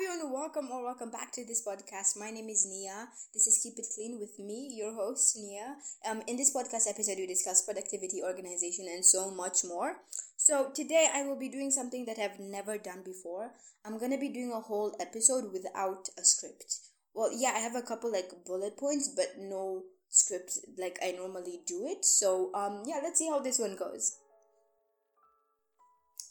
everyone, welcome or welcome back to this podcast. My name is Nia. This is Keep It Clean with me, your host, Nia. Um, in this podcast episode, we discuss productivity, organization, and so much more. So, today I will be doing something that I've never done before. I'm gonna be doing a whole episode without a script. Well, yeah, I have a couple like bullet points, but no script like I normally do it. So, um, yeah, let's see how this one goes.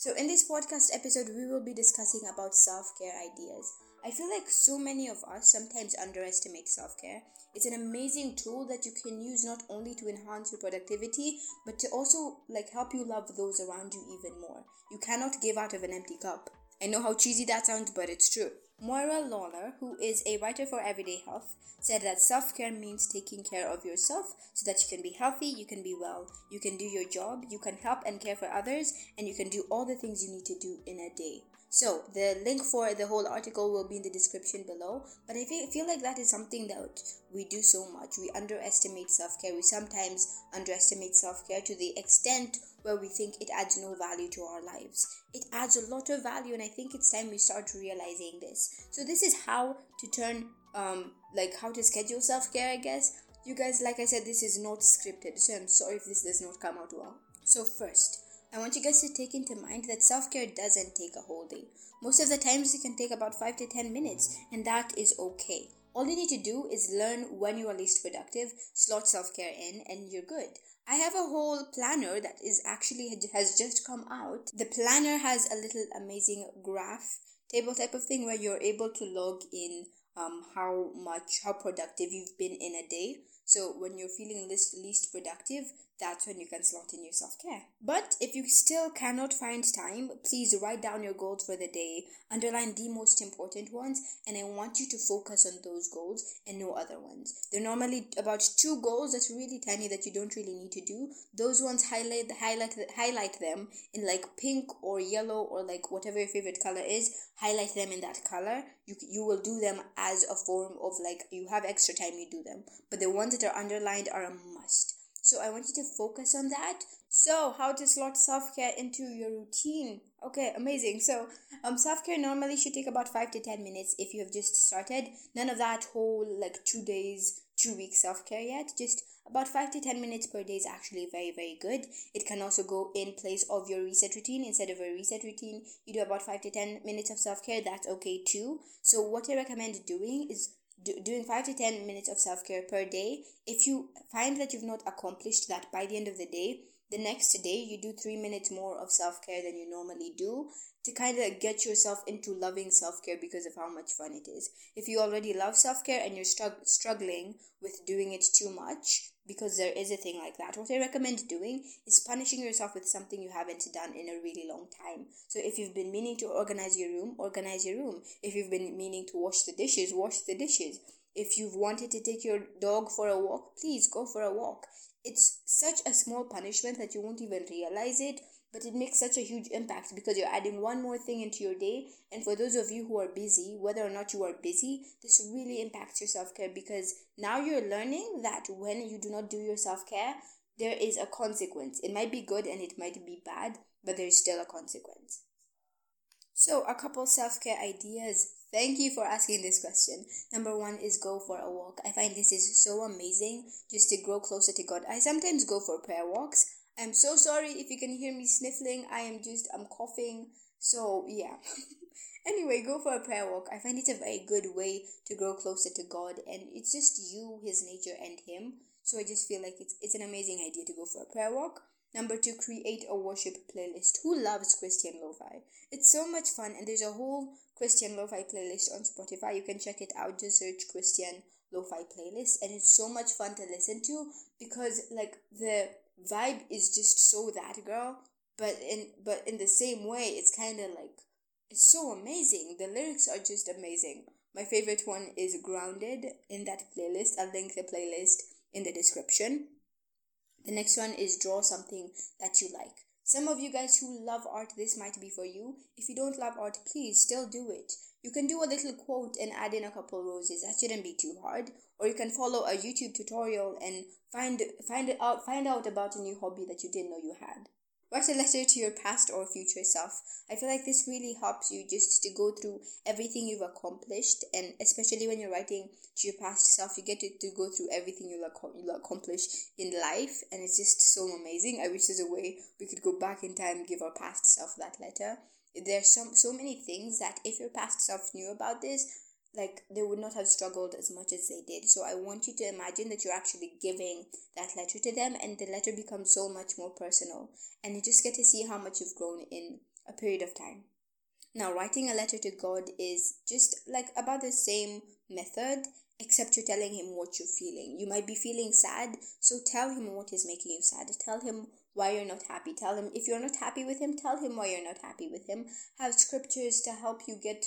So, in this podcast episode, we will be discussing about self care ideas. I feel like so many of us sometimes underestimate self care. It's an amazing tool that you can use not only to enhance your productivity, but to also like help you love those around you even more. You cannot give out of an empty cup. I know how cheesy that sounds, but it's true. Moira Lawler, who is a writer for Everyday Health, said that self care means taking care of yourself so that you can be healthy, you can be well, you can do your job, you can help and care for others, and you can do all the things you need to do in a day. So, the link for the whole article will be in the description below. But I feel, feel like that is something that we do so much. We underestimate self care. We sometimes underestimate self care to the extent where we think it adds no value to our lives. It adds a lot of value, and I think it's time we start realizing this. So, this is how to turn, um, like how to schedule self care, I guess. You guys, like I said, this is not scripted, so I'm sorry if this does not come out well. So, first, I want you guys to take into mind that self care doesn't take a whole day. Most of the times, it can take about 5 to 10 minutes, and that is okay. All you need to do is learn when you are least productive, slot self care in, and you're good. I have a whole planner that is actually has just come out. The planner has a little amazing graph table type of thing where you're able to log in um, how much how productive you've been in a day. So when you're feeling least least productive, that's when you can slot in your self care. But if you still cannot find time, please write down your goals for the day, underline the most important ones, and I want you to focus on those goals and no other ones. They're normally about two goals that's really tiny that you don't really need to do. Those ones highlight highlight highlight them in like pink or yellow or like whatever your favorite color is. Highlight them in that color. You you will do them as a form of like you have extra time you do them. But the ones that are underlined are a must. So I want you to focus on that. So how to slot self-care into your routine. Okay, amazing. So um self-care normally should take about 5 to 10 minutes if you have just started. None of that whole like 2 days, 2 weeks self-care yet. Just about 5 to 10 minutes per day is actually very very good. It can also go in place of your reset routine instead of a reset routine. You do about 5 to 10 minutes of self-care, that's okay too. So what I recommend doing is do, doing 5 to 10 minutes of self care per day. If you find that you've not accomplished that by the end of the day, the next day you do 3 minutes more of self care than you normally do to kind of get yourself into loving self care because of how much fun it is. If you already love self care and you're strugg- struggling with doing it too much, because there is a thing like that. What I recommend doing is punishing yourself with something you haven't done in a really long time. So if you've been meaning to organize your room, organize your room. If you've been meaning to wash the dishes, wash the dishes. If you've wanted to take your dog for a walk, please go for a walk. It's such a small punishment that you won't even realize it, but it makes such a huge impact because you're adding one more thing into your day. And for those of you who are busy, whether or not you are busy, this really impacts your self care because now you're learning that when you do not do your self care, there is a consequence. It might be good and it might be bad, but there's still a consequence. So, a couple self care ideas. Thank you for asking this question. Number one is go for a walk. I find this is so amazing just to grow closer to God. I sometimes go for prayer walks I'm so sorry if you can hear me sniffling. I am just, I'm coughing. So, yeah. anyway, go for a prayer walk. I find it a very good way to grow closer to God, and it's just you, His nature, and Him. So I just feel like it's it's an amazing idea to go for a prayer walk. Number two, create a worship playlist. Who loves Christian lo-fi? It's so much fun, and there's a whole Christian lo-fi playlist on Spotify. You can check it out. Just search Christian lo-fi playlist, and it's so much fun to listen to because like the vibe is just so that girl. But in but in the same way it's kind of like it's so amazing. The lyrics are just amazing. My favorite one is grounded in that playlist. I'll link the playlist in the description. The next one is draw something that you like. Some of you guys who love art this might be for you. If you don't love art please still do it you can do a little quote and add in a couple roses that shouldn't be too hard or you can follow a youtube tutorial and find find out find out about a new hobby that you didn't know you had Write a letter to your past or future self. I feel like this really helps you just to go through everything you've accomplished, and especially when you're writing to your past self, you get to, to go through everything you'll, ac- you'll accomplish in life, and it's just so amazing. I wish there's a way we could go back in time and give our past self that letter. There's some so many things that if your past self knew about this, like they would not have struggled as much as they did. So I want you to imagine that you're actually giving that letter to them and the letter becomes so much more personal and you just get to see how much you've grown in a period of time. Now, writing a letter to God is just like about the same method, except you're telling him what you're feeling. You might be feeling sad, so tell him what is making you sad. Tell him why you're not happy. Tell him if you're not happy with him, tell him why you're not happy with him. Have scriptures to help you get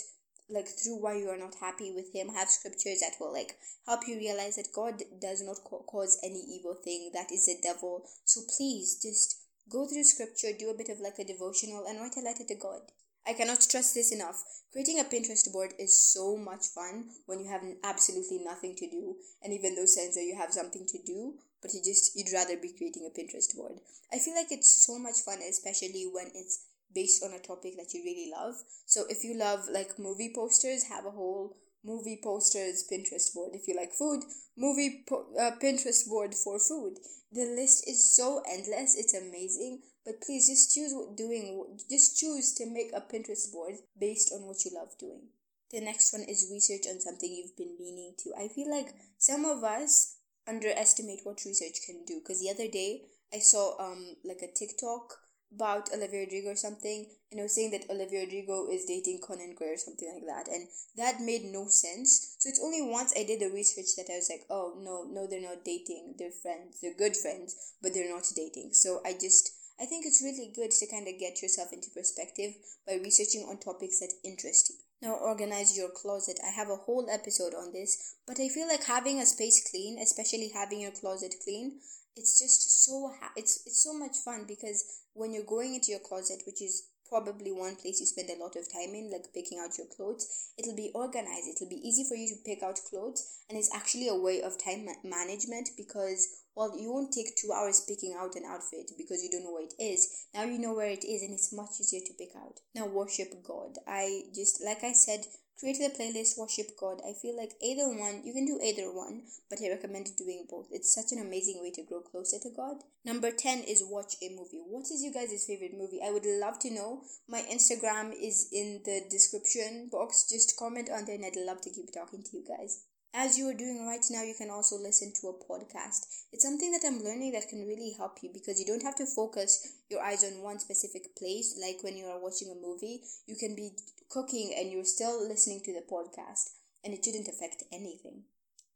like through why you are not happy with him have scriptures that will like help you realize that god does not cause any evil thing that is the devil so please just go through scripture do a bit of like a devotional and write a letter to god I cannot stress this enough. Creating a Pinterest board is so much fun when you have absolutely nothing to do, and even times where you have something to do, but you just you'd rather be creating a Pinterest board. I feel like it's so much fun, especially when it's based on a topic that you really love. So if you love like movie posters, have a whole movie posters Pinterest board. If you like food, movie po- uh, Pinterest board for food. The list is so endless. It's amazing. But please just choose what doing just choose to make a Pinterest board based on what you love doing. The next one is research on something you've been meaning to. I feel like some of us underestimate what research can do because the other day I saw um like a TikTok about Olivia Rodrigo or something, and I was saying that Olivia Rodrigo is dating Conan Gray or something like that, and that made no sense. So it's only once I did the research that I was like, oh no, no, they're not dating. They're friends. They're good friends, but they're not dating. So I just I think it's really good to kind of get yourself into perspective by researching on topics that interest you. Now, organize your closet. I have a whole episode on this, but I feel like having a space clean, especially having your closet clean, it's just so ha- it's it's so much fun because when you're going into your closet, which is probably one place you spend a lot of time in, like picking out your clothes, it'll be organized. It'll be easy for you to pick out clothes, and it's actually a way of time ma- management because well, you won't take two hours picking out an outfit because you don't know where it is. Now you know where it is, and it's much easier to pick out. Now, worship God. I just, like I said, created a playlist worship god. I feel like either one you can do either one but i recommend doing both. It's such an amazing way to grow closer to god. Number 10 is watch a movie. What is you guys' favorite movie? I would love to know. My instagram is in the description box. Just comment on there and i'd love to keep talking to you guys as you are doing right now, you can also listen to a podcast. It's something that I'm learning that can really help you because you don't have to focus your eyes on one specific place. Like when you are watching a movie, you can be cooking and you're still listening to the podcast, and it shouldn't affect anything.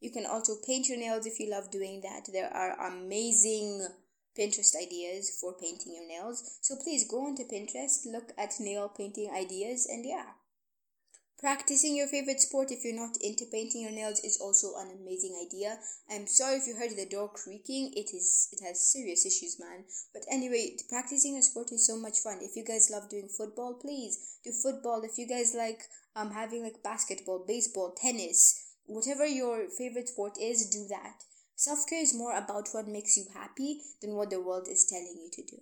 You can also paint your nails if you love doing that. There are amazing Pinterest ideas for painting your nails. So please go onto Pinterest, look at nail painting ideas, and yeah. Practicing your favorite sport if you're not into painting your nails is also an amazing idea. I'm sorry if you heard the door creaking. It is it has serious issues, man. But anyway, practicing a sport is so much fun. If you guys love doing football, please do football. If you guys like um having like basketball, baseball, tennis, whatever your favorite sport is, do that. Self-care is more about what makes you happy than what the world is telling you to do.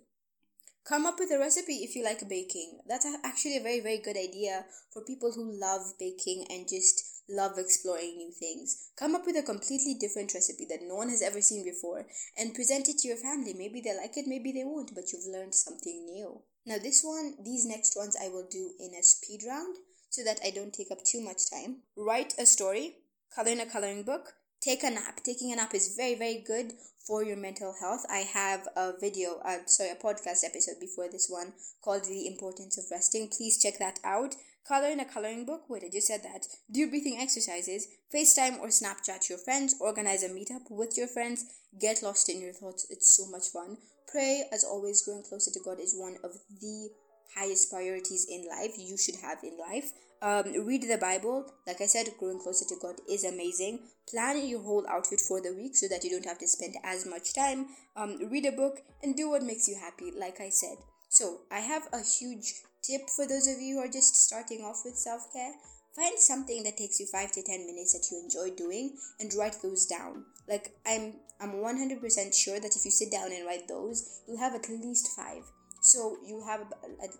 Come up with a recipe if you like baking. That's actually a very, very good idea for people who love baking and just love exploring new things. Come up with a completely different recipe that no one has ever seen before and present it to your family. Maybe they like it, maybe they won't, but you've learned something new. Now, this one, these next ones I will do in a speed round so that I don't take up too much time. Write a story, color in a coloring book, take a nap. Taking a nap is very, very good for your mental health. I have a video, uh, sorry, a podcast episode before this one called The Importance of Resting. Please check that out. Color in a coloring book. Wait, I just said that. Do breathing exercises. FaceTime or Snapchat your friends. Organize a meetup with your friends. Get lost in your thoughts. It's so much fun. Pray. As always, growing closer to God is one of the highest priorities in life you should have in life. Um, read the Bible. Like I said, growing closer to God is amazing. Plan your whole outfit for the week so that you don't have to spend as much time. Um, read a book and do what makes you happy, like I said. So, I have a huge tip for those of you who are just starting off with self care. Find something that takes you 5 to 10 minutes that you enjoy doing and write those down. Like I'm I'm 100% sure that if you sit down and write those, you'll have at least 5. So you have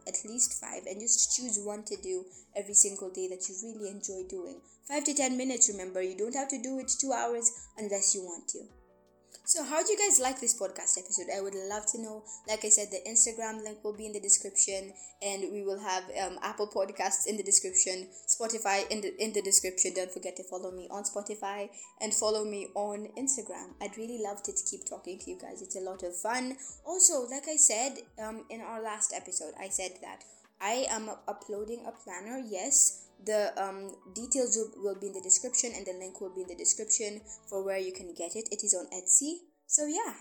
at, least five and just choose one to do every single day that you really enjoy doing. Five to ten minutes, remember, you don't have to do it two hours unless you want to. So, how do you guys like this podcast episode? I would love to know. Like I said, the Instagram link will be in the description, and we will have um, Apple Podcasts in the description, Spotify in the in the description. Don't forget to follow me on Spotify and follow me on Instagram. I'd really love to keep talking to you guys. It's a lot of fun. Also, like I said um, in our last episode, I said that I am uploading a planner. Yes the um, details will, will be in the description and the link will be in the description for where you can get it. It is on Etsy. So, yeah,